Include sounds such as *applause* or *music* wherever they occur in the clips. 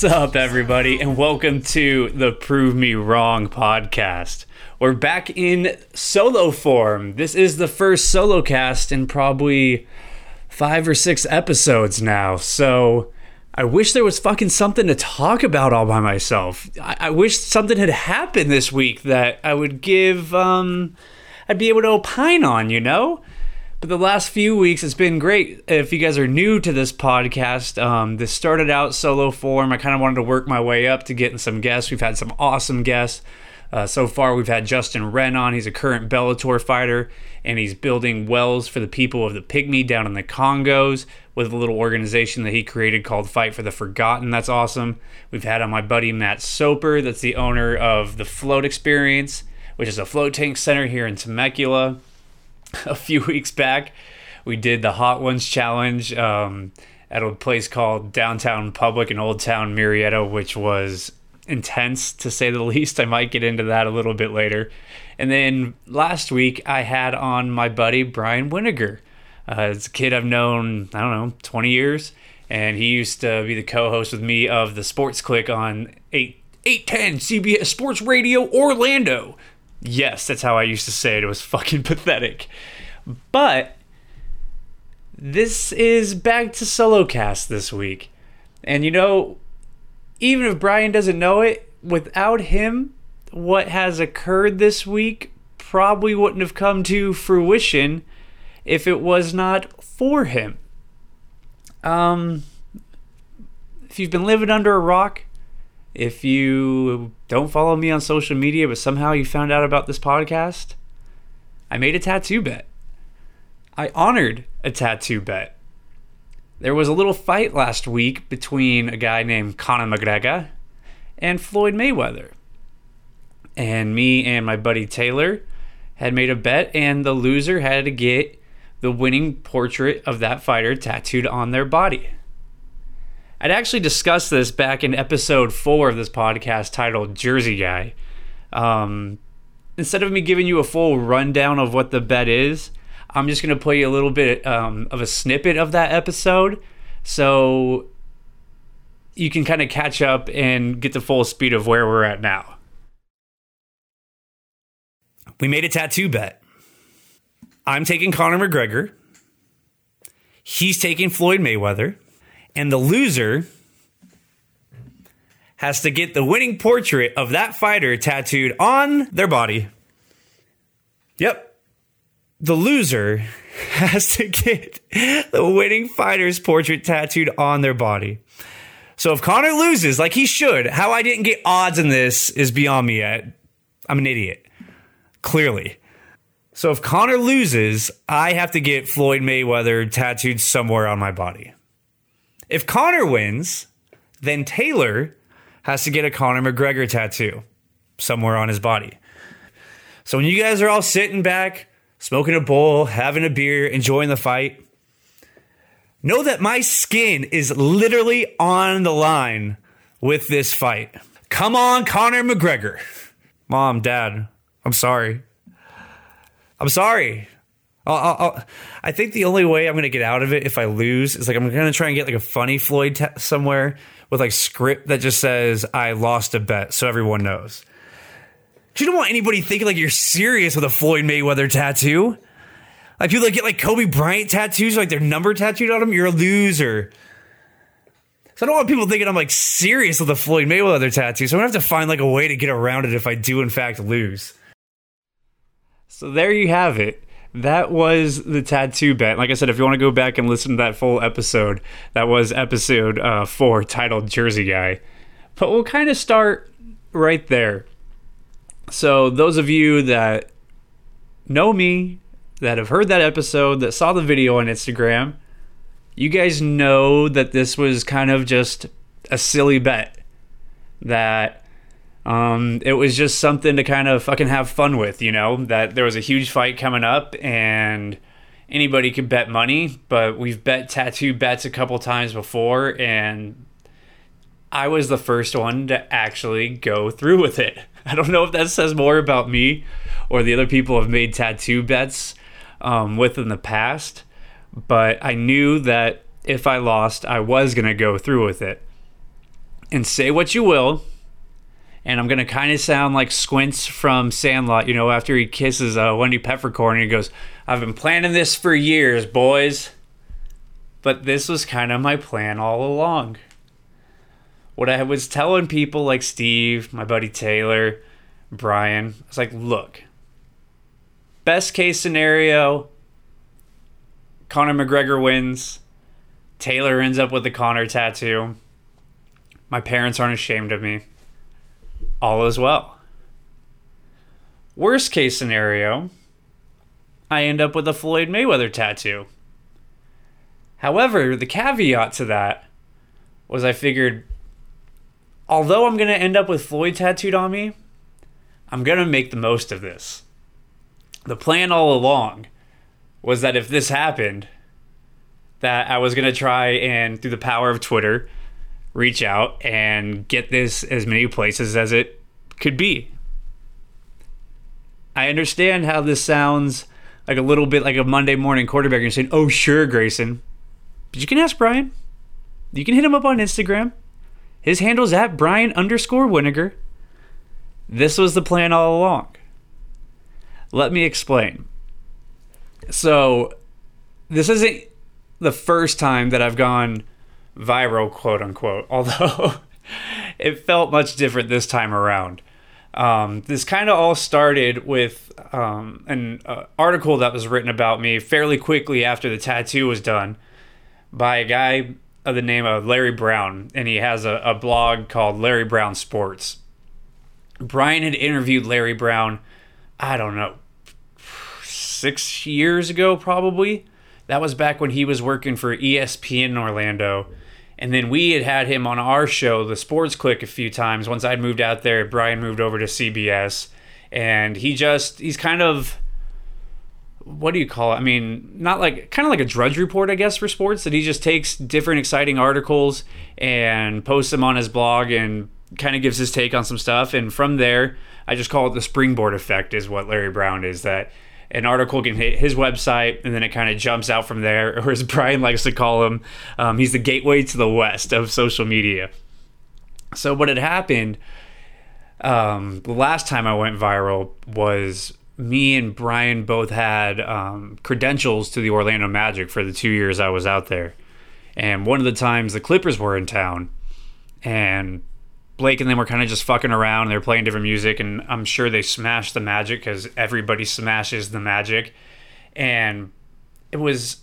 What's up, everybody, and welcome to the Prove Me Wrong podcast. We're back in solo form. This is the first solo cast in probably five or six episodes now. So I wish there was fucking something to talk about all by myself. I, I wish something had happened this week that I would give, um, I'd be able to opine on, you know? But the last few weeks, it's been great. If you guys are new to this podcast, um, this started out solo form. I kind of wanted to work my way up to getting some guests. We've had some awesome guests. Uh, so far, we've had Justin Wren on. He's a current Bellator fighter, and he's building wells for the people of the Pygmy down in the Congos with a little organization that he created called Fight for the Forgotten. That's awesome. We've had on my buddy Matt Soper, that's the owner of the Float Experience, which is a float tank center here in Temecula *laughs* a few weeks back. We did the Hot Ones Challenge um, at a place called Downtown Public in Old Town Murrieta, which was intense to say the *laughs* least. I might get into that a little bit later. And then last week, I had on my buddy Brian Winiger. Uh, it's a kid I've known, I don't know, 20 years. And he used to be the co host with me of the Sports Click on 8, 810 CBS Sports Radio Orlando. Yes, that's how I used to say it. It was fucking *laughs* pathetic. But this is back to solo cast this week. And you know, even if Brian doesn't know it, without him, what has occurred this week probably wouldn't have come to fruition if it was not for him. Um, if you've been living under a rock, if you don't follow me on social media, but somehow you found out about this podcast, I made a tattoo bet. I honored a tattoo bet. There was a little fight last week between a guy named Conor McGregor and Floyd Mayweather. And me and my buddy Taylor had made a bet, and the loser had to get the winning portrait of that fighter tattooed on their body. I'd actually discussed this back in episode four of this podcast titled Jersey Guy. Um, instead of me giving you a full rundown of what the bet is, I'm just going to play you a little bit um, of a snippet of that episode so you can kind of catch up and get the full speed of where we're at now. We made a tattoo bet. I'm taking Conor McGregor. He's taking Floyd Mayweather. And the loser has to get the winning portrait of that fighter tattooed on their body. Yep. The loser *laughs* has to get the winning fighter's portrait tattooed on their body. So if Conor loses, like he should, how I didn't get odds in this is beyond me yet. I'm an idiot. Clearly. So if Conor loses, I have to get Floyd Mayweather tattooed somewhere on my body. If Conor wins, then Taylor has to get a Conor McGregor tattoo somewhere on his body. So when you guys are all sitting back, smoking a bowl, having a beer, enjoying the fight, know that my skin is literally on the line with this fight. Come on, Conor McGregor. Mom, Dad, I'm sorry. I'm sorry. I'll, I'll, I'll, think the only way I'm going to get out of it if I lose is like I'm going to try and get like a funny Floyd t- somewhere with like script that just says I lost a bet so everyone knows. You don't want anybody thinking like you're serious with a Floyd Mayweather tattoo. Like people that get like Kobe Bryant tattoos, like their number tattooed on them, you're a loser. So I don't want people thinking I'm like serious with a Floyd Mayweather tattoo. So I'm gonna have to find like a way to get around it if I do in fact lose. So there you have it. That was the tattoo bet. Like I said, if you want to go back and listen to that full episode, that was episode uh, four titled Jersey Guy. But we'll kind of start right there. So, those of you that know me, that have heard that episode, that saw the video on Instagram, you guys know that this was kind of just a silly bet. That um, it was just something to kind of fucking have fun with, you know? That there was a huge fight coming up and anybody could bet money, but we've bet tattoo bets a couple times before and I was the first one to actually go through with it. *laughs* I don't know if that says more about me or the other people have made tattoo bets um, with in the past, but I knew that if I lost, I was going to go through with it. And say what you will, and I'm to kind of sound like Squints from Sandlot, you know, after he kisses uh, Wendy Peppercorn and he goes, I've been planning this for years, boys. But this was kind of my plan all along what I was telling people like Steve, my buddy Taylor, Brian, I was like, look, best case scenario, Conor McGregor wins. Taylor ends up with the Conor tattoo. My parents aren't ashamed of me. All is well. Worst case scenario, I end up with a Floyd Mayweather tattoo. However, the caveat to that was I figured although I'm going to end up with Floyd tattooed on me, I'm going to make the most of this. The plan all along was that if this happened, that I was going to try and, through the power of Twitter, reach out and get this as many places as it could be. I understand how this sounds like a little bit like a Monday morning quarterback. You're saying, oh, sure, Grayson. But you can ask Brian. You can hit him up on Instagram. His handle's at Brian underscore Winiger. This was the plan all along. Let me explain. So, this isn't the first time that I've gone viral, quote unquote, *laughs* although it felt much different this time around. Um, this kind of all started with um, an uh, article that was written about me fairly quickly after the tattoo was done by a guy of the name of Larry Brown, and he has a, a blog called Larry Brown Sports. Brian had interviewed Larry Brown, I don't know, six years ago, probably. That was back when he was working for ESPN in Orlando. And then we had had him on our show, The Sports Click, a few times. Once I'd moved out there, Brian moved over to CBS. And he just, he's kind of what do you call it? I mean, not like kind of like a drudge report, I guess, for sports that he just takes different exciting articles and posts them on his blog and kind of gives his take on some stuff. And from there, I just call it the springboard effect, is what Larry Brown is that an article can hit his website and then it kind of jumps out from there, *laughs* or as Brian likes to call him, um, he's the gateway to the west of social media. So, what had happened um, the last time I went viral was me and Brian both had um, credentials to the Orlando Magic for the two years I was out there. And one of the times the Clippers were in town, and Blake and them were kind of just fucking around. And They're playing different music, and I'm sure they smashed the Magic because everybody smashes the Magic. And it was,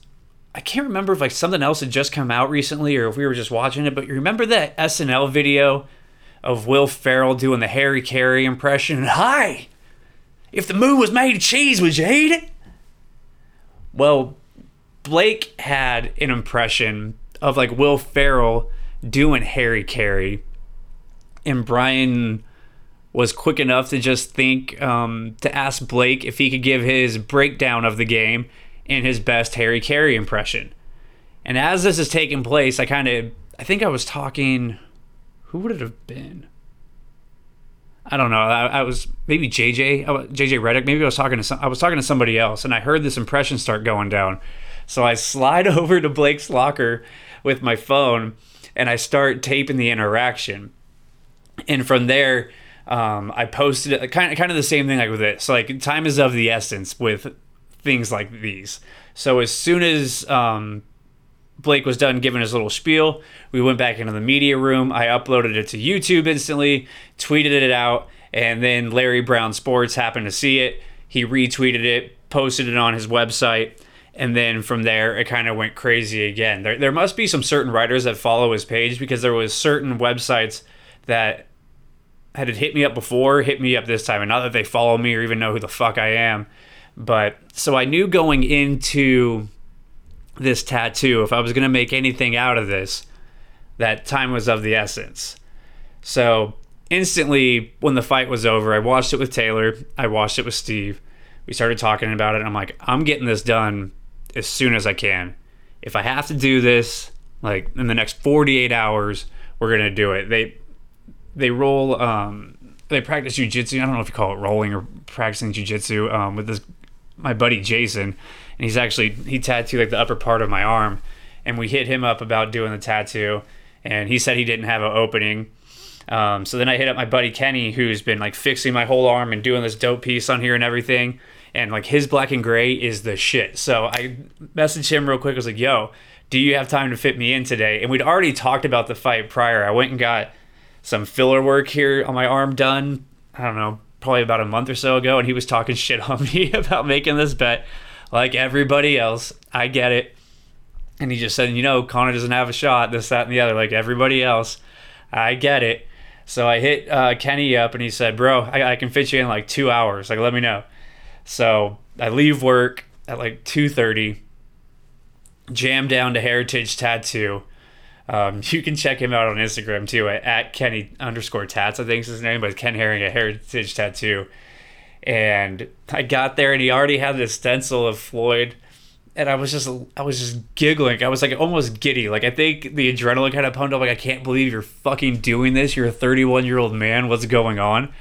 I can't remember if like something else had just come out recently or if we were just watching it, but you remember that SNL video of Will Ferrell doing the Harry Caray impression? *laughs* Hi! If the moon was made of cheese, would you eat it? Well, Blake had an impression of like Will Ferrell doing Harry Caray, and Brian was quick enough to just think um, to ask Blake if he could give his breakdown of the game and his best Harry Caray impression. And as this is taking place, I kind of I think I was talking. Who would it have been? I don't know. I, I was maybe JJ, JJ Redick. Maybe I was talking to some, I was talking to somebody else, and I heard this impression start going down. So I slide *laughs* over to Blake's locker with my phone, and I start taping the interaction. And from there, um, I posted it kind of kind of the same thing like with it. So like time is of the essence with things like these. So as soon as um, Blake was done giving his little spiel. We went back into the media room. I uploaded it to YouTube instantly, tweeted it out, and then Larry Brown Sports happened to see it. He retweeted it, posted it on his website, and then from there it kind of went crazy again. There, there must be some certain writers that follow his page because there was certain websites that had it hit me up before, hit me up this time, and not that they follow me or even know who the fuck I am. But so I knew going into this tattoo, if I was going to make anything out of this, that time was of the essence. So instantly, when the fight was over, I watched it with Taylor. I watched it with Steve. We started talking about it. I'm like, I'm getting this done as soon as I can. If I have to do this, like in the next 48 hours, we're gonna do it. They they roll um they practice jujitsu. I don't know if you call it rolling or practicing jujitsu um, with this my buddy Jason, and he's actually he tattooed like the upper part of my arm, and we hit him up about doing the tattoo, and he said he didn't have an opening. Um, so then I hit up my buddy Kenny, who's been like fixing my whole arm and doing this dope piece on here and everything. And like his black and gray is the shit. So I messaged him real quick. I was like, yo, do you have time to fit me in today? And we'd already talked about the fight prior. I went and got some filler work here on my arm done. I don't know, probably about a month or so ago. And he was talking *laughs* shit on me *laughs* about making this bet like everybody else. I get it. And he just said, you know, Conor doesn't have a shot, this, that, and the other, like everybody else. I get it. So I hit uh, Kenny up and he said, Bro, I, I can fit you in like two hours. Like, let me know. So I leave work at like 2.30, jam down to Heritage Tattoo. Um, *laughs* you can check him out on Instagram too at, Kenny underscore tats, I think is his name, but Ken Herring at Heritage Tattoo. And I got there and he already had this stencil of Floyd and I was just I was just giggling. I was like almost giddy. Like I think the adrenaline kind of pumped up. Like I can't believe you're fucking doing this. You're a 31 year old man. What's going on?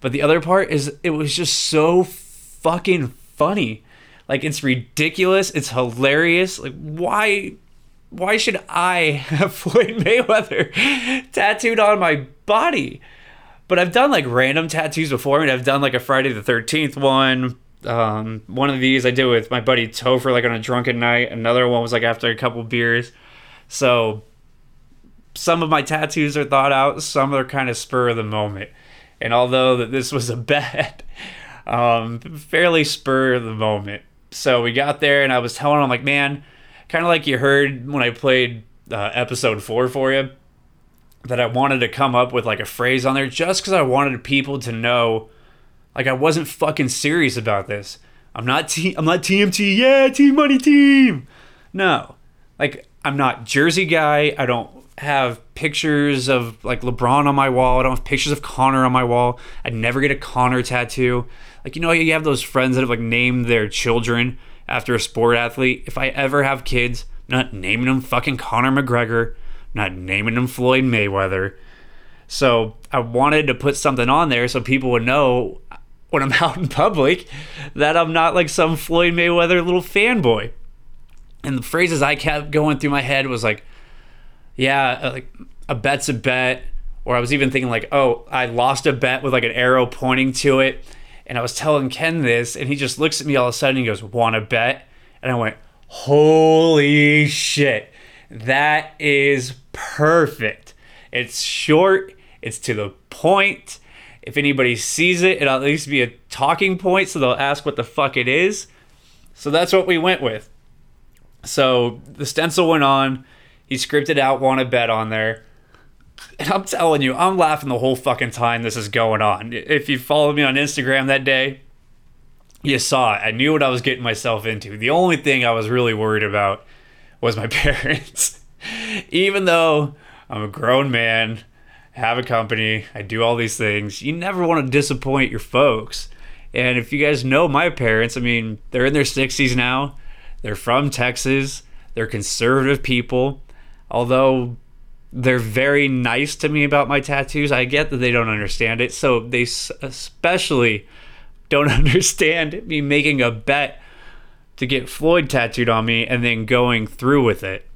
But the other part is it was just so fucking funny. Like it's ridiculous. It's hilarious. Like why why should I *laughs* have Floyd Mayweather tattooed on my body? But I've done like random tattoos before. I mean, I've done like a Friday the 13th one, um, one of these I did with my buddy Topher, like on a drunken night. Another one was like after a couple beers. So some of my tattoos are thought out, some are kind of spur of the moment. And although that this was a *laughs* bet, um, fairly spur of the moment. So we got there, and I was telling him like, man, kind of like you heard when I played uh, episode four for you, that I wanted to come up with like a phrase on there just because I wanted people to know like I wasn't fucking serious about this. I'm not t- I'm not TMT. Yeah, Team Money Team. No. Like I'm not Jersey guy. I don't have pictures of like LeBron on my wall. I don't have pictures of Conor on my wall. I'd never get a Conor tattoo. Like you know you have those friends that have like named their children after a sport athlete. If I ever have kids, I'm not naming them fucking Conor McGregor, I'm not naming them Floyd Mayweather. So I wanted to put something on there so people would know when I'm *laughs* out in public that I'm not like some Floyd Mayweather little fanboy. And the phrases I kept going through my head was like, yeah, uh, like a bet's a bet. Or I was even thinking like, oh, I lost a bet with like an arrow pointing to it. And I was telling Ken this, and he just looks at me all of a sudden. And goes, "Want to bet?" And I went, "Holy shit, that is perfect! It's short, it's to the point, if anybody sees it, it'll at least be a talking point, so they'll ask what the fuck it is. So that's what we went with. So the stencil went on. He scripted out want to bet on there. And I'm telling you, I'm laughing the whole fucking time this is going on. If you followed me on Instagram that day, you saw it. I knew what I was getting myself into. The only thing I was really worried about was my *laughs* parents. Even though I'm a grown man, have a company, I do all these things. You never want to disappoint your folks. And if you guys know my parents, I mean, they're in their 60s now. They're from Texas. They're conservative people. Although they're very nice to me about my tattoos, I get that they don't understand it. So they especially don't *laughs* understand me making a bet to get Floyd tattooed on me and then going through with it.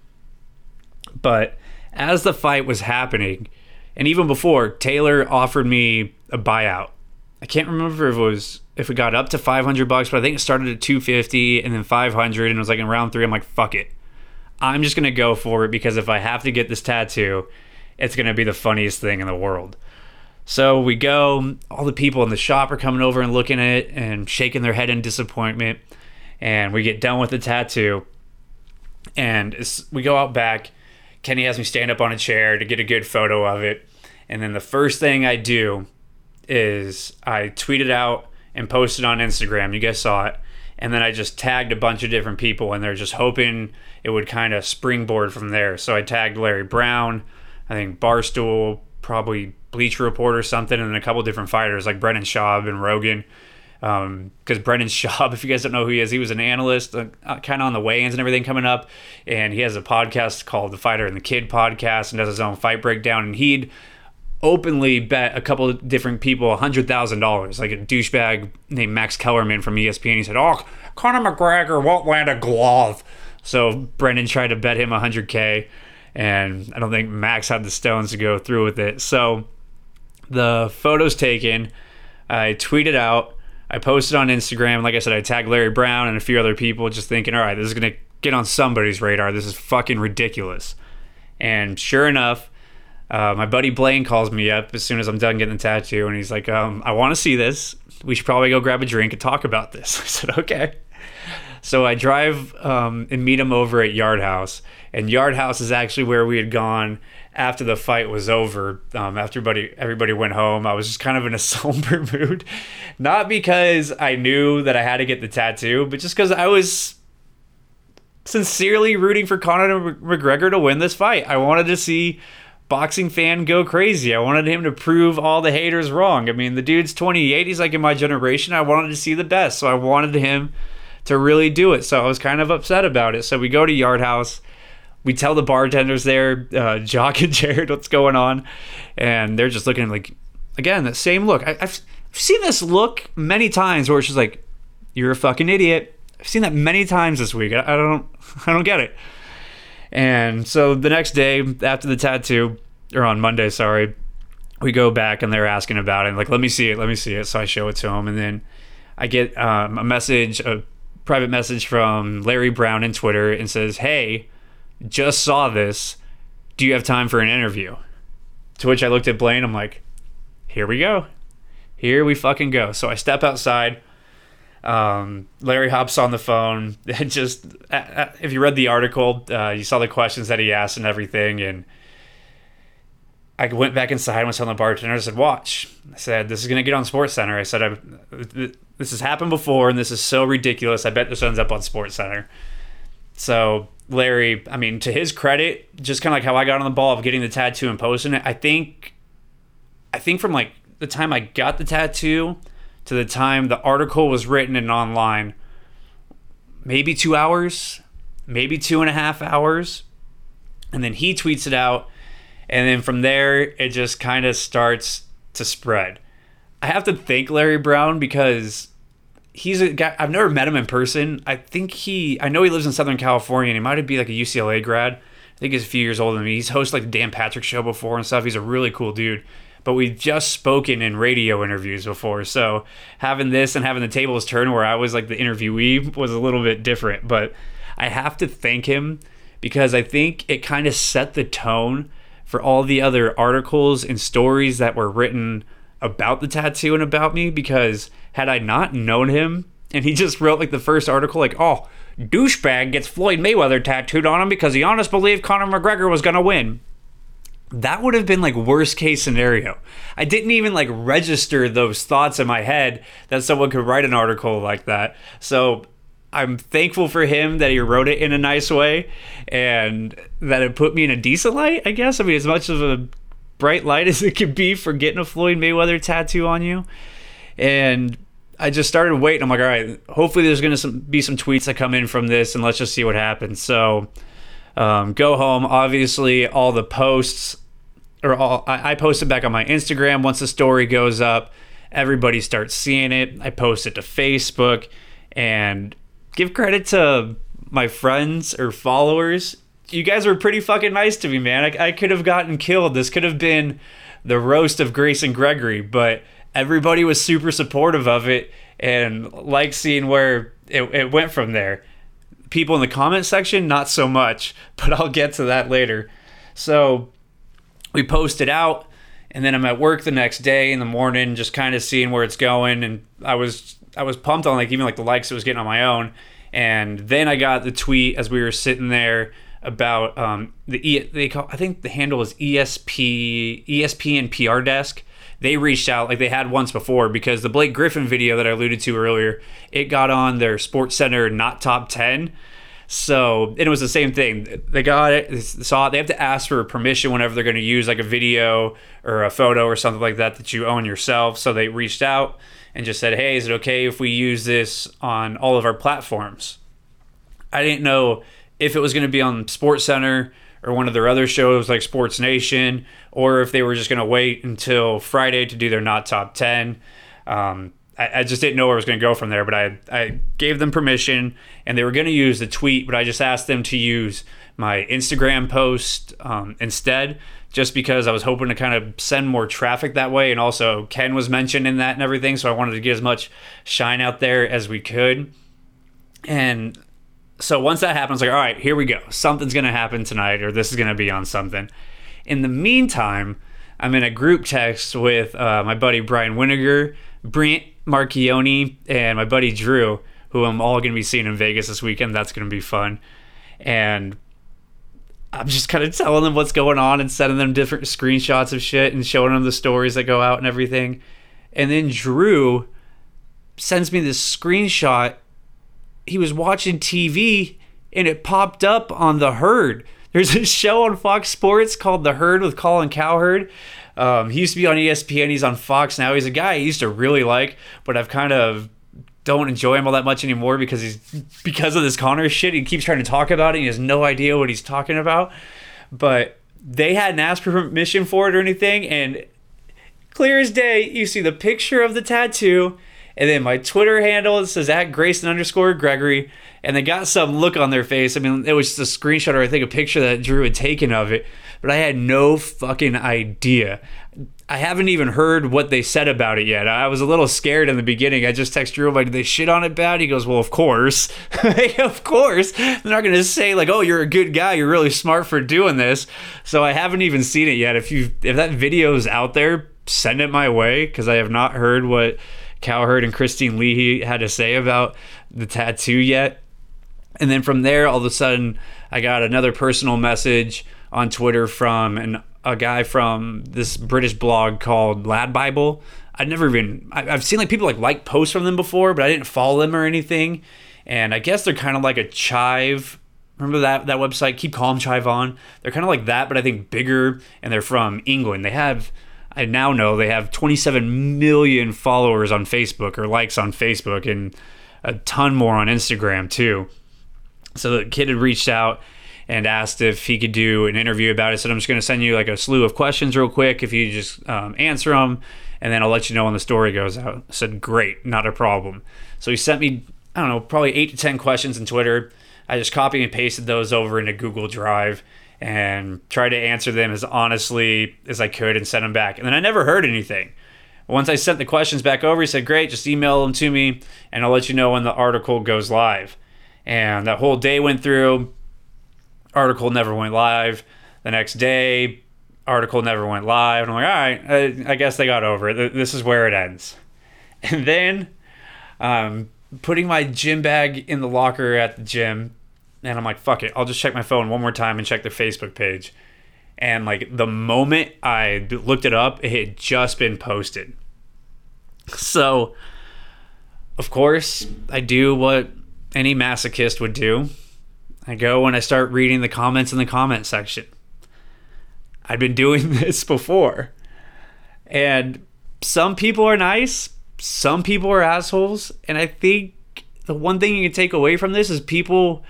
But as the fight was happening, and even before, Taylor offered me a buyout. I can't remember if it was if it got up to 500 bucks, but I think it started at 250 and then 500 and it was like in round 3 I'm like fuck it. I'm just going to go for it because if I have to get this tattoo, it's going to be the funniest thing in the world. So we go, all the people in the shop are coming over and looking at it and shaking their head in disappointment. And we get done with the tattoo. And we go out back Kenny has me stand up on a chair to get a good photo of it. And then the first thing I do is I tweet it out and post it on Instagram. You guys saw it. And then I just tagged a bunch of different people, and they're just hoping it would kind of springboard from there. So I tagged Larry Brown, I think Barstool, probably Bleacher Report or something, and a couple different fighters like Brendan Schaub and Rogan. because Brendan *laughs* Schaub, if you guys don't know who he is, he was an analyst, uh, kind of on the weigh-ins and everything coming up, and he has a podcast called the Fighter and the Kid podcast, and does his own fight breakdown, and he'd openly bet a couple of different people hundred thousand dollars, like a douchebag named Max Kellerman from ESPN. He said, "Oh, Conor McGregor won't land a glove," so Brendan tried to bet him hundred k, and I don't think Max had the stones to go through with it. So the photos taken, I tweeted out I posted on Instagram. Like I said, I tagged Larry Brown and a few other people, just thinking, all right, this is gonna get on somebody's radar. This is fucking ridiculous. And sure enough, uh, my buddy Blaine calls me up as soon as I'm done getting the tattoo, and he's like, um, "I want to see this. We should probably go grab a drink and talk about this." *laughs* I said, "Okay." So I drive um, and meet him over at Yard House, and Yard House is actually where we had gone after the fight was over. Um, after everybody everybody went home, I was just kind of in a *laughs* somber mood, not because I knew that I had to get the tattoo, but just because I was sincerely rooting for Conor McGregor to win this fight. I wanted to see boxing fan go crazy. I wanted him to prove all the haters wrong. I mean, the dude's 28. He's like in my generation. I wanted to see the best, so I wanted him to really do it. So I was kind of upset about it. So we go to Yard House. We tell the bartenders there, uh, *laughs* Jock and Jared, what's going on, and they're just looking like, again, that same look. I, I've seen this look many times where it's just like, "You're a fucking idiot." I've seen that many times this week. I, I don't, *laughs* I don't get it. And so the next day after the tattoo, or on Monday, sorry, we go back and they're asking about it. Like, let me see it, let me see it. So I show it to them, and then I get um, a message, a private message from Larry Brown in Twitter, and says, "Hey, just saw this. Do you have time for an interview?" To which I looked at Blaine. I'm like, "Here we go, here we fucking go." So I step outside. Um, Larry hops on the phone. *laughs* And just if you read the article, uh, you saw the questions that he asked and everything. And I went back inside and was telling the bartender, I said, "Watch." I said, "This is gonna get on Sports Center." I said, I, "This has happened before, and this is so ridiculous. I bet this ends up on Sports Center." So Larry, I mean, to his credit, just kind of like how I got on the ball of getting the tattoo and posting it. I think, I think from like the time I got the tattoo to the time the article was written and online, maybe two hours, maybe two and a half hours. And then he tweets it out. And then from there, it just kind of starts to spread. I have to thank Larry Brown because he's a guy, I've never met him in person. I think he, I know he lives in Southern California and he might be like a UCLA grad. I think he's a few years older than me. He's hosted like the Dan Patrick show before and stuff. He's a really cool dude but we've just spoken in radio interviews before. So having this and having the tables turn where I was like the interviewee was a little bit different. But I have to thank him because I think it kind of set the tone for all the other articles and stories that were written about the tattoo and about me. Because had I not known him and he just wrote like the first article, like, oh, douchebag gets Floyd Mayweather tattooed on him because he honest believed Conor McGregor was going to win that would have been like worst case scenario. I didn't even like register those thoughts in my head that someone could write an article like that. So I'm thankful for him that he wrote it in a nice way and that it put me in a decent light, I guess. I mean, as much of a bright light *laughs* as it could be for getting a Floyd Mayweather tattoo on you. And I just started waiting. I'm like, all right, hopefully there's going to be some tweets that come in from this and let's just see what happens. So um, go home. Obviously, all the posts or all I, I posted back on my Instagram. Once the story goes up, everybody starts seeing it. I post it to Facebook and give credit to my friends or followers. You guys were pretty fucking nice to me, man. I, I could have gotten killed. This could have been the roast of Grayson Gregory, but everybody was super supportive of it and like seeing where it, it went from there people in the comment section, not so much, *laughs* but I'll get to that later. So we posted out, and then I'm at work the next day in the morning, just kind of seeing where it's going. And I was I was pumped on like even like the likes it was getting on my own. And then I got the tweet as we were sitting there about um, the e- they call I think the handle is ESP ESPN PR desk they reached out like they had once before because the Blake Griffin video that I alluded to earlier, it got on their Sports Center not top 10. So and it was the same thing. They got it, saw it. They have to ask for permission whenever they're going to use like a video or a photo or something like that that you own yourself. So they reached out and just said, "Hey, is it okay if we use this on all of our platforms?" I didn't know if it was going to be on Sports Center or one of their other shows like Sports Nation, or if they were just going to wait until Friday to do their not top ten. Um, I, I, just didn't know where I was going to go from there, but I I gave them permission, and they were going to use the tweet, but I just asked them to use my Instagram post um, instead, just because I was hoping to kind of send more traffic that way, and also Ken was mentioned in that and everything, so I wanted to get as much shine out there as we could, and so once that happens, like, all right, here we go. Something's going to happen tonight, or this is going to be on something. In the meantime, I'm in a group text with uh, my buddy Brian Winiger, Brent Marchioni, and my buddy Drew, who I'm all going to be seeing in Vegas this weekend. That's going to be fun. And I'm just kind of telling them what's going on and sending them different screenshots of shit and showing them the stories that go out and everything. And then Drew sends me this screenshot he was watching TV and it popped up on The Herd. There's a show on Fox Sports called The Herd with Colin Cowherd. Um, he used to be on ESPN. He's on Fox now. He's a guy I used to really like, but I've kind of don't enjoy him all that much anymore because he's because of this Conor shit. He keeps trying to talk about it. he has no idea what he's talking about. But they hadn't asked permission for it or anything, and clear as day, you see the picture of the tattoo and then my Twitter handle it says at Grayson underscore Gregory, and they got some look on their face. I mean, it was just a screenshot or I think a picture that Drew had taken of it, but I had no fucking idea. I haven't even heard what they said about it yet. I was a little scared in the beginning. I just texted Drew, like, did they shit on it bad? He goes, well, of course. *laughs* of course. They're not going to say, like, oh, you're a good guy. You're really smart for doing this. So I haven't even seen it yet. If you if that video is out there, send it my way because I have not heard what Cowherd and Kristine Leahy had to say about the tattoo yet. And then from there, all of a sudden, I got another personal message on Twitter from an, a guy from this British blog called LADbible. I'd never even I, have seen like people like like posts from them before, but I didn't follow them or anything. And I guess they're kind of like a chive. Remember that that website? Keep calm, chive on. They're kind of like that, but I think bigger. And they're from England. They have I now know they have 27 million followers on Facebook or likes on Facebook and a ton more on Instagram too. So the kid had reached out and asked if he could do an interview about it. Said, I'm just going to send you like a slew of questions real quick if you just um, answer them, and then I'll let you know when the story goes out. I said, Great, not a problem. So he sent me, I don't know, probably eight to 10 questions in Twitter. I just copied and pasted those over into Google Drive and try to answer them as honestly as I could and send them back. And then I never heard anything. Once I sent the questions back over, he said, Great, just email them to me and I'll let you know when the article goes live. And that whole day went through, article never went live. The next day, article never went live. And I'm like, all right, I, I guess they got over it. This is where it ends. *laughs* And then um, putting my gym bag in the locker at the gym, and I'm like, fuck it, I'll just check my phone one more time and check their Facebook page. And like the moment I looked it up, it had just been posted. *laughs* So, of course, I do what any masochist would do. I go and I start reading the comments in the comment section. I'd been doing *laughs* this before. And some people are nice, some people are assholes. And I think the one thing you can take away from this is people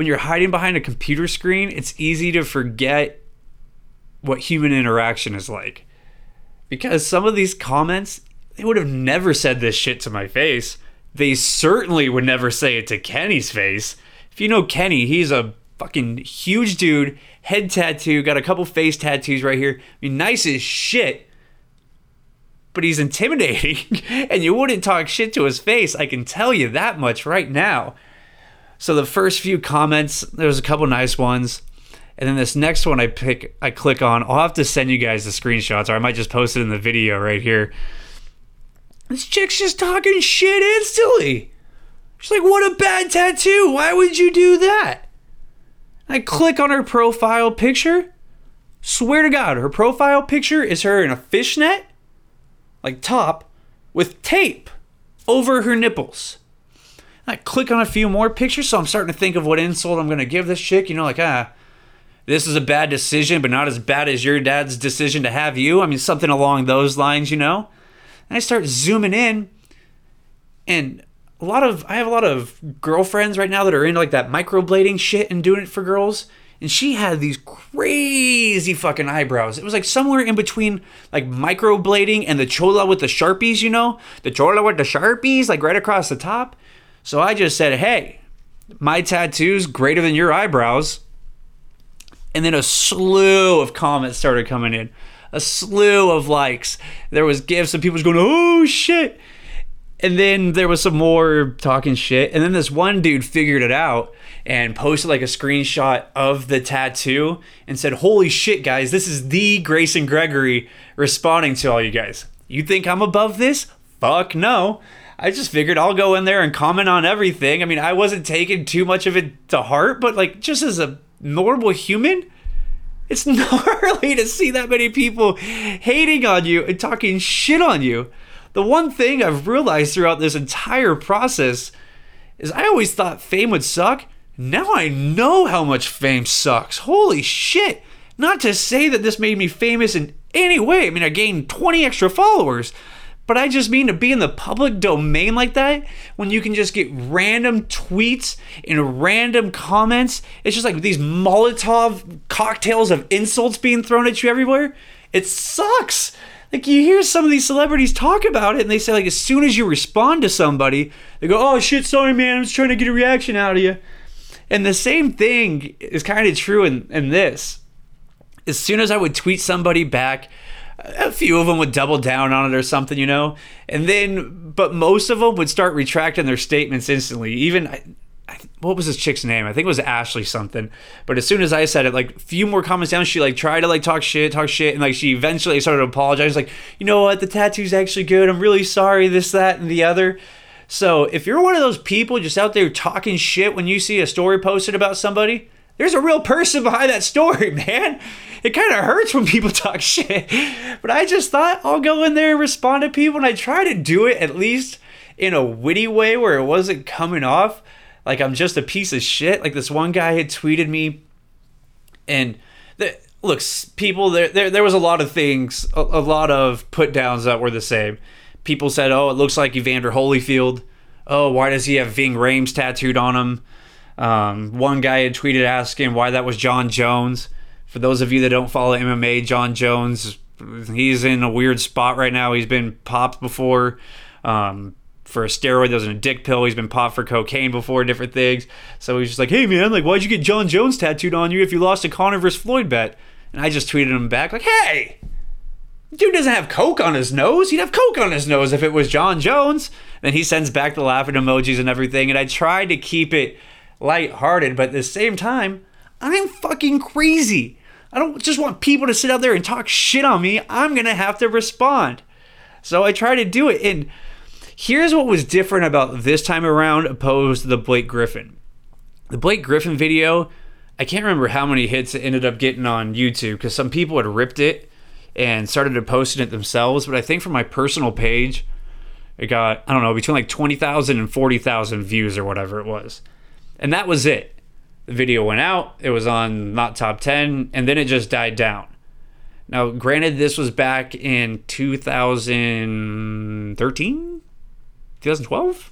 when you're hiding behind a computer screen, it's easy to forget what human interaction is like. Because some of these comments, they would have never said this shit to my face. They certainly would never say it to Kenny's face. If you know Kenny, he's a fucking huge dude, head tattoo, got a couple face tattoos right here. I mean, nice as shit. But he's intimidating, *laughs* and you wouldn't talk shit to his face. I can tell you that much right now. So the first few comments, there's a couple nice ones. And then this next one I pick I click on, I'll have to send you guys the screenshots or I might just post it in the video right here. This chick's just talking shit instantly. She's like, what a bad tattoo. Why would you do that? I click on her profile picture. Swear to God, her profile picture is her in a fishnet, like top, with tape over her nipples. I click on a few more pictures, so I'm starting to think of what insult I'm to give this chick. You know, like, ah, this is a bad decision, but not as bad as your dad's decision to have you. I mean, something along those lines, you know? And I start zooming in, and a lot of I have a lot of girlfriends right now that are into like that microblading shit and doing it for girls. And she had these crazy fucking eyebrows. It was like somewhere in between like microblading and the chola with the sharpies, you know? The chola with the sharpies, like right across the top. So I just said, hey, my tattoo's greater than your eyebrows. And then a slew of comments started coming in. A slew of likes. There was gifts and people was going, oh shit. And then there was some more talking shit. And then this one dude figured it out and posted like a screenshot of the tattoo and said, Holy shit, guys, this is the Grayson Gregory responding to all you guys. You think I'm above this? Fuck no. I just figured I'll go in there and comment on everything. I mean, I wasn't taking too much of it to heart, but like just as a normal human, it's *laughs* gnarly to see that many people hating on you and talking shit on you. The one thing I've realized throughout this entire process is I always thought fame would suck. Now I know how much fame sucks. Holy shit. Not to say that this made me famous in any way. I mean, I gained 20 extra followers. But I just mean to be in the public domain like that when you can just get random tweets and random comments. It's just like these Molotov cocktails of insults being thrown at you everywhere. It sucks like you hear some of these celebrities talk about it and they say like as soon as you respond to somebody they go oh shit sorry man i'm just trying to get a reaction out of you and the same thing is kind of true in, in this as soon as i would tweet somebody back a few of them would double down on it or something you know and then but most of them would start retracting their statements instantly even what was this chick's name? I think it was Ashley something. But as soon as I said it, like a few more comments down, she like tried to like talk shit, talk shit, and like she eventually started to apologize. Like, you know what, the tattoo's actually good. I'm really sorry, this, that, and the other. So if you're one of those people just out there talking shit when you see a story posted about somebody, there's a real person behind that story, *laughs* man. It kind of hurts when people *laughs* talk shit. But I just thought I'll go in there and respond to people, and I try to do it at least in a witty way where it wasn't coming off like I'm just a piece of shit. Like this one guy had tweeted me, and the, looks people there, there there was a lot of things, a, a lot of put downs that were the same. People said, "Oh, it looks like Evander Holyfield." Oh, why does he have Ving Rhames tattooed on him? Um, one guy had tweeted asking why that was Jon Jones. For those of you that don't follow MMA, Jon Jones, he's in a weird spot right now. He's been popped before. Um, for a steroid that was in a dick pill. He's been popped for cocaine before, different things. So he's just like, hey man, like why'd you get Jon Jones tattooed on you if you lost a Conor vs. Floyd bet? And I just tweeted him back like, hey, dude doesn't have coke on his nose. He'd have coke on his nose if it was Jon Jones. And he sends back the laughing emojis and everything. And I tried to keep it lighthearted, but at the same time, I'm fucking crazy. I don't just want people to sit out there and talk shit on me. I'm gonna have to respond. So I try to do it. And Here's what was different about this time around opposed to the Blake Griffin. The Blake Griffin video, I can't remember how many hits it ended up getting on YouTube because some people had ripped it and started to posting it themselves. But I think for my personal page, it got, I don't know, between like 20,000 and 40,000 views or whatever it was. And that was it. The video went out, it was on not top 10, and then it just died down. Now, granted, this was back in 2013, 2012,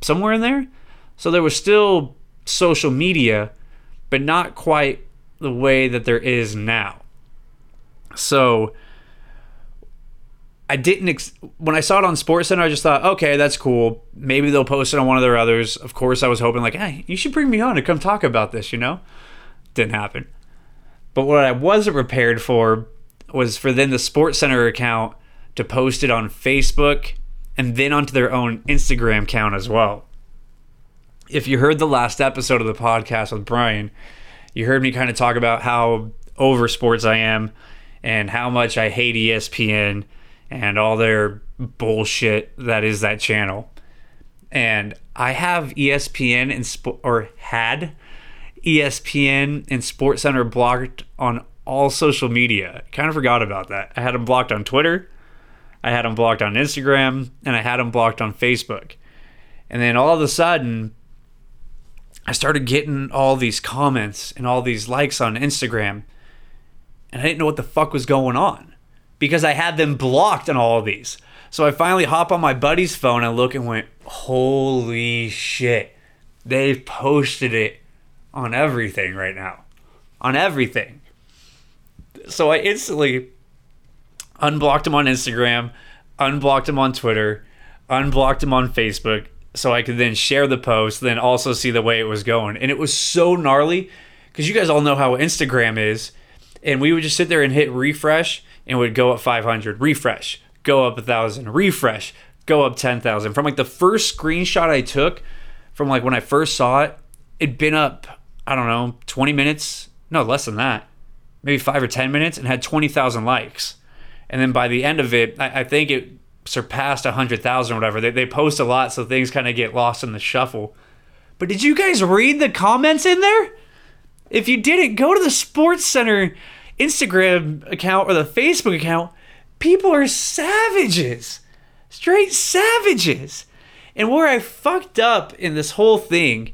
somewhere in there. So there was still social media, but not quite the way that there is now. So I didn't ex- when I saw it on Sports Center, I just thought, okay, that's cool. Maybe they'll post it on one of their others. Of course, I was hoping like, hey, you should bring me on to come talk about this. You know, didn't happen. But what I wasn't prepared for was for then the Sports Center account to post it on Facebook and then onto their own Instagram account as well. If you heard the last episode of the podcast with Brian, you heard me kind of talk about how over sports I am and how much I hate ESPN and all their bullshit that is that channel. And I have ESPN and sp- or had ESPN and Sports Center blocked on all social media. Kind of forgot about that. I had them blocked on Twitter. I had them blocked on Instagram, and I had them blocked on Facebook. And then all of a sudden, I started getting all these comments and all these likes on Instagram, and I didn't know what the fuck was going on because I had them blocked on all of these. So I finally hop on my buddy's phone and look and went, holy shit. They've posted it on everything right now. On everything. So I instantly unblocked him on Instagram, unblocked him on Twitter, unblocked him on Facebook so I could then share the post, then also see the way it was going. And it was so gnarly because you guys all know how Instagram is. And we would just sit there and hit refresh and would go up 500, refresh, go up a 1,000, refresh, go up 10,000. From like the first screenshot I took from like when I first saw it, it'd been up, I don't know, 20 minutes, no, less than that, maybe five or 10 minutes and had 20,000 likes. And then by the end of it, I, I think it surpassed 100,000 or whatever. They, they post a lot, so things kind of get lost in the shuffle. But did you guys read the comments in there? If you didn't, go to the SportsCenter Instagram account or the Facebook account. People are savages. Straight savages. And where I fucked up in this whole thing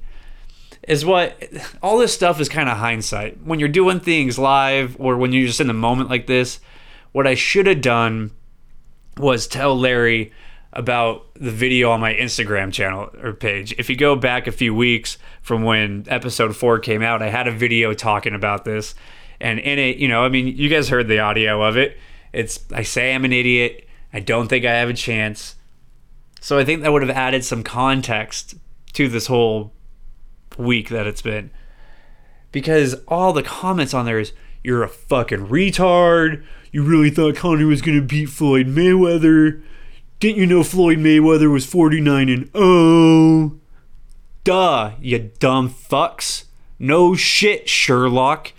is what all this stuff is kind of hindsight. When you're doing things live or when you're just in the moment like this, what I should have done was tell Larry about the video on my Instagram channel or page. If you go back a few weeks from when episode 4 came out, I had a video talking about this. And in it, you know, I mean, you guys heard the audio of it. It's I say I'm an idiot. I don't think I have a chance. So I think that would have added some context to this whole week that it's been. Because all the comments on there is you're a fucking retard. You really thought Conor was going to beat Floyd Mayweather. Didn't you know Floyd Mayweather was 49 and 0? Duh, you dumb fucks. No shit, Sherlock.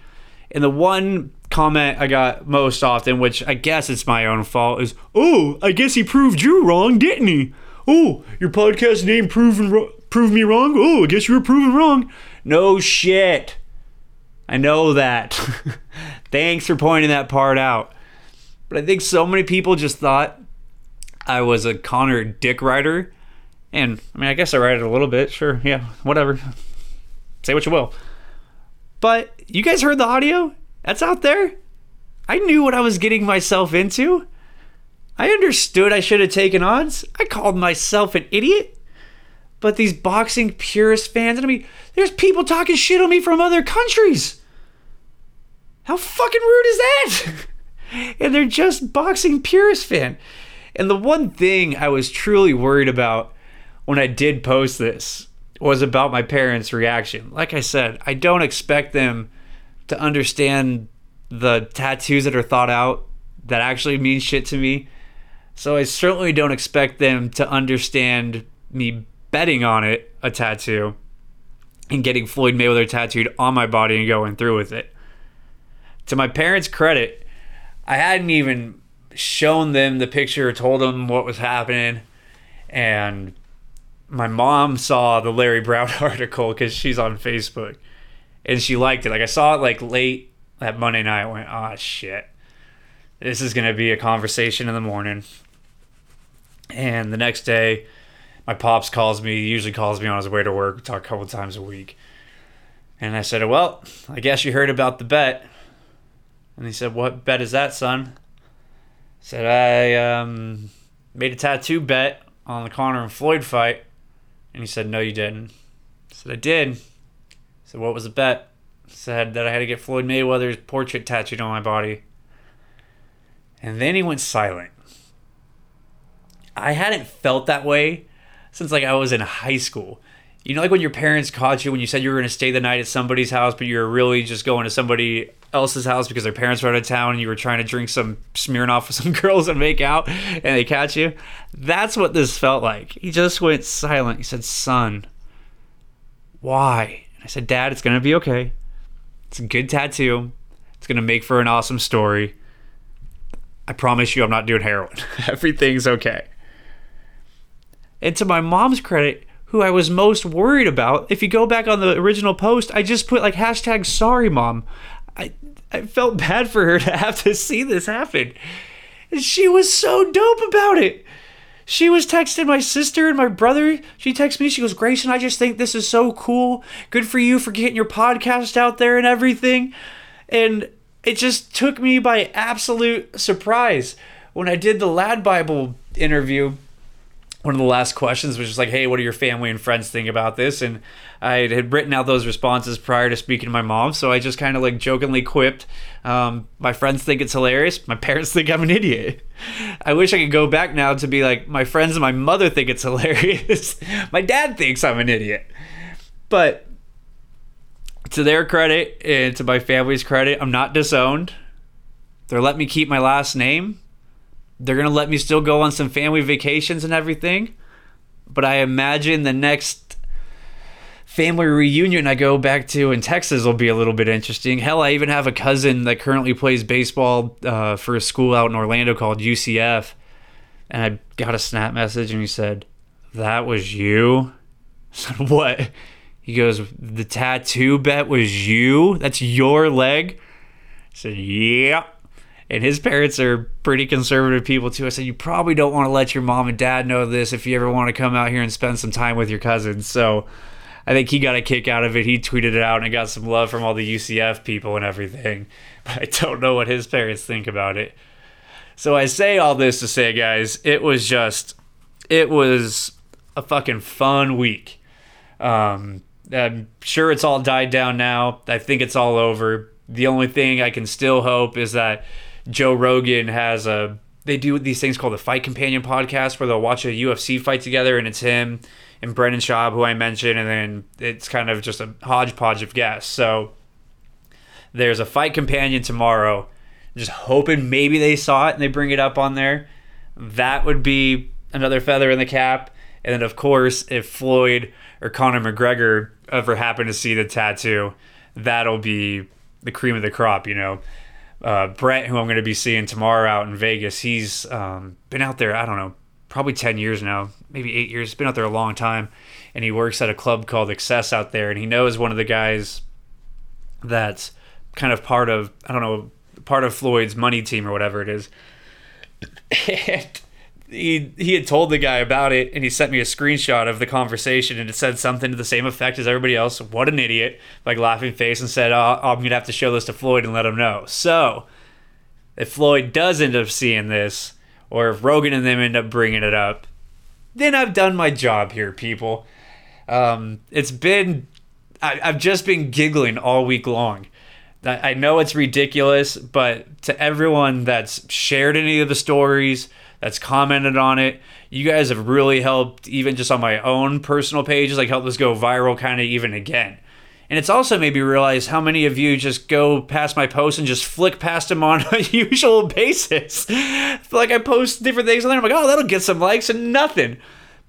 And the one comment I got most often, which I guess it's my own fault, is, "Oh, I guess he proved you wrong, didn't he? Oh, your podcast name proven proved me wrong. Oh, I guess you were proven wrong. No shit. I know that. *laughs* Thanks for pointing that part out. But I think so many people just thought I was a Conor dick rider. And I mean, I guess I ride it a little bit. Sure. Yeah. Whatever. Say what you will. But you guys heard the audio? That's out there. I knew what I was getting myself into. I understood I should have taken odds. I called myself an idiot. But these boxing purist fans, I mean, there's people talking shit on me from other countries. How fucking rude is that? *laughs* and they're just boxing purist fan. And the one thing I was truly worried about when I did post this was about my parents' reaction. Like I said, I don't expect them to understand the tattoos that are thought out that actually mean shit to me. So I certainly don't expect them to understand me betting on it, a tattoo, and getting Floyd Mayweather tattooed on my body and going through with it. To my parents' credit, I hadn't even shown them the picture or told them what was happening. And my mom saw the Larry Brown *laughs* article because she's on Facebook and she liked it. Like I saw it like late that Monday night. I went, oh shit. This is to be a conversation in the morning. And the next day, my pops calls me, he usually calls me on his way to work, we talk a couple times a week. And I said, Well, I guess you heard about the bet. And he said, What bet is that, son? I said, I um, made a tattoo bet on the Conor and Floyd fight. And he said, No, you didn't. I said, I did. Said, What was the bet? Said that I had to get Floyd Mayweather's portrait tattooed on my body. And then he went silent. I hadn't felt that way since like I was in high school. You know, like when your parents caught you when you said you were going to stay the night at somebody's house, but you were really just going to somebody else's house because their parents were out of town and you were trying to drink some Smirnoff with *laughs* some girls and make out and they catch you. That's what this felt like. He just went silent. He said, Son, why? I said, Dad, it's going to be okay. It's a good tattoo. It's going to make for an awesome story. I promise you, I'm not doing heroin. *laughs* Everything's okay. And to my mom's credit, who I was most worried about, if you go back on the original post, I just put like hashtag sorry mom. I I felt bad for her *laughs* to have to see this happen. And she was so dope about it. She was texting my sister and my brother. She texted me. She goes, Grayson, I just think this is so cool. Good for you for getting your podcast out there and everything. And it just took me by absolute surprise when I did the LADbible interview, one of the last questions was just like, "Hey, what do your family and friends think about this?" And I had written out those responses prior to speaking to my mom, so I just kind of like jokingly quipped, um, "My friends think it's hilarious. My parents *laughs* think I'm an idiot." I wish I could go back now to be like, "My friends and my mother think it's *laughs* hilarious. my dad thinks I'm an idiot." But to their credit and to my family's credit, I'm not disowned. They're letting me keep my last name. They're going to let me still go on some family vacations and everything. But I imagine the next family reunion I go back to in Texas will be a little bit interesting. Hell, I even have a cousin that currently plays baseball uh, for a school out in Orlando called UCF. And I got a snap message and he said, That was you? *laughs* Said, What? He goes, The tattoo bet was you? That's your leg? I said, Yeah. And his parents are pretty conservative people too. I said, You probably don't want to let your mom and dad know this if you ever want to come out here and spend some time with your cousins. So I think he got a kick out of it. He tweeted it out and got some love from all the UCF people and everything. *laughs* But I don't know what his parents think about it. So I say all this to say, guys, it was just, it was a fucking fun week. Um, I'm sure it's all died down now. I think it's all over. The only thing I can still hope is that Joe Rogan has a. They do these things called the Fight Companion podcast where they'll watch a UFC fight together, and it's him and Brendan Schaub, who I mentioned, and then it's kind of just a hodgepodge of guests. So there's a Fight Companion tomorrow. Just hoping maybe they saw it and they bring it up on there. That would be another feather in the cap. And then, of course, if Floyd or Conor McGregor ever happen to see the tattoo, that'll be the cream of the crop, you know. Uh, Brett, who I'm going to be seeing tomorrow out in Vegas, he's um, been out there, I don't know, probably 10 years now, maybe eight years. Been out there a long time. And he works at a club called XS out there. And he knows one of the guys that's kind of part of, I don't know, part of Floyd's money team or whatever it is. *laughs* And he he had told the guy about it and he sent me a screenshot of the conversation and it said something to the same effect as everybody else. What an idiot. Like laughing face and said oh, i'm gonna have to show this to floyd and let him know. So if floyd does end up seeing this or if rogan and them end up bringing it up then i've done my job here people. Um, it's been I, i've just been giggling all week long. I I know it's ridiculous, but to everyone that's shared any of the stories, that's commented on it, you guys have really helped, even just on my own personal pages, like help this go viral kind of even again. And it's also made me realize how many of you just go past my posts and just flick past them on a *laughs* usual basis. like I post different things and then I'm like, oh, that'll get some likes and nothing.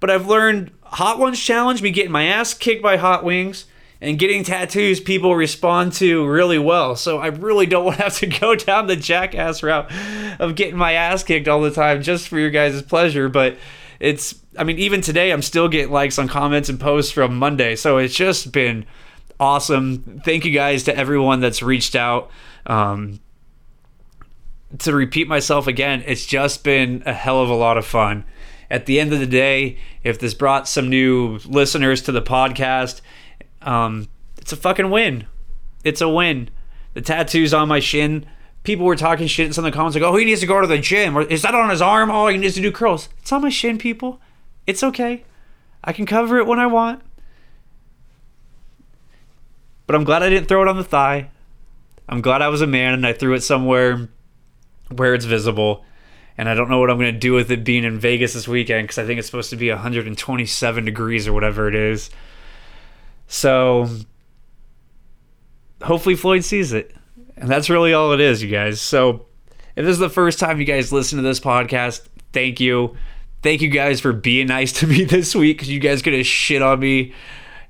But I've learned Hot Ones Challenge, me getting my ass kicked by Hot Wings and getting tattoos people respond to really well. So I really don't *laughs* want to have to go down the jackass route of getting my ass kicked all the time just for your guys' pleasure. But it's, I mean, even today I'm still getting likes on comments and posts from Monday. So it's just been awesome. Thank you guys to everyone that's reached out. Um, to repeat myself again, it's just been a hell of a lot of fun. At the end of the day, if this brought some new listeners to the podcast, um, it's a fucking win. It's a win. The tattoos on my shin. People were talking shit in some of the comments like, "Oh, he needs to go to the gym." Or is that on his arm? Oh, he needs to do curls. It's on my shin, people. It's okay. I can cover it when I want. But I'm glad I didn't throw it on the thigh. I'm glad I was a man and I threw it somewhere where it's visible. And I don't know what I'm going to do with it being in Vegas this weekend because I think it's supposed to be 127 degrees or whatever it is. So hopefully Floyd sees it. And that's really all it is, you guys. So if this is the first time you guys listen to this podcast, thank you. Thank you guys for being nice *laughs* to me this week because you guys could have shit on me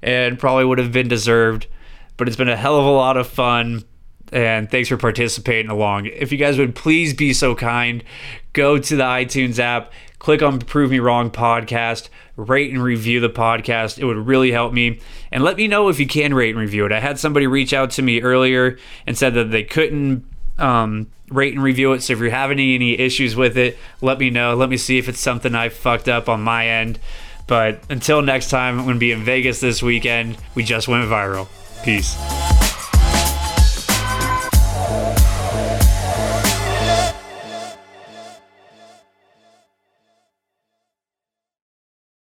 and probably would have been deserved. But it's been a hell of a lot of fun. And thanks for participating along. If you guys would please be so kind, go to the iTunes app, click on Prove Me Wrong podcast, rate and review the podcast. It would really help me. And let me know if you can rate and review it. I had somebody reach out to me earlier and said that they couldn't um, rate and review it. So if you're having any issues with it, let me know. Let me see if it's something I fucked up on my end. But until next time, I'm going to be in Vegas this weekend. We just went viral. Peace.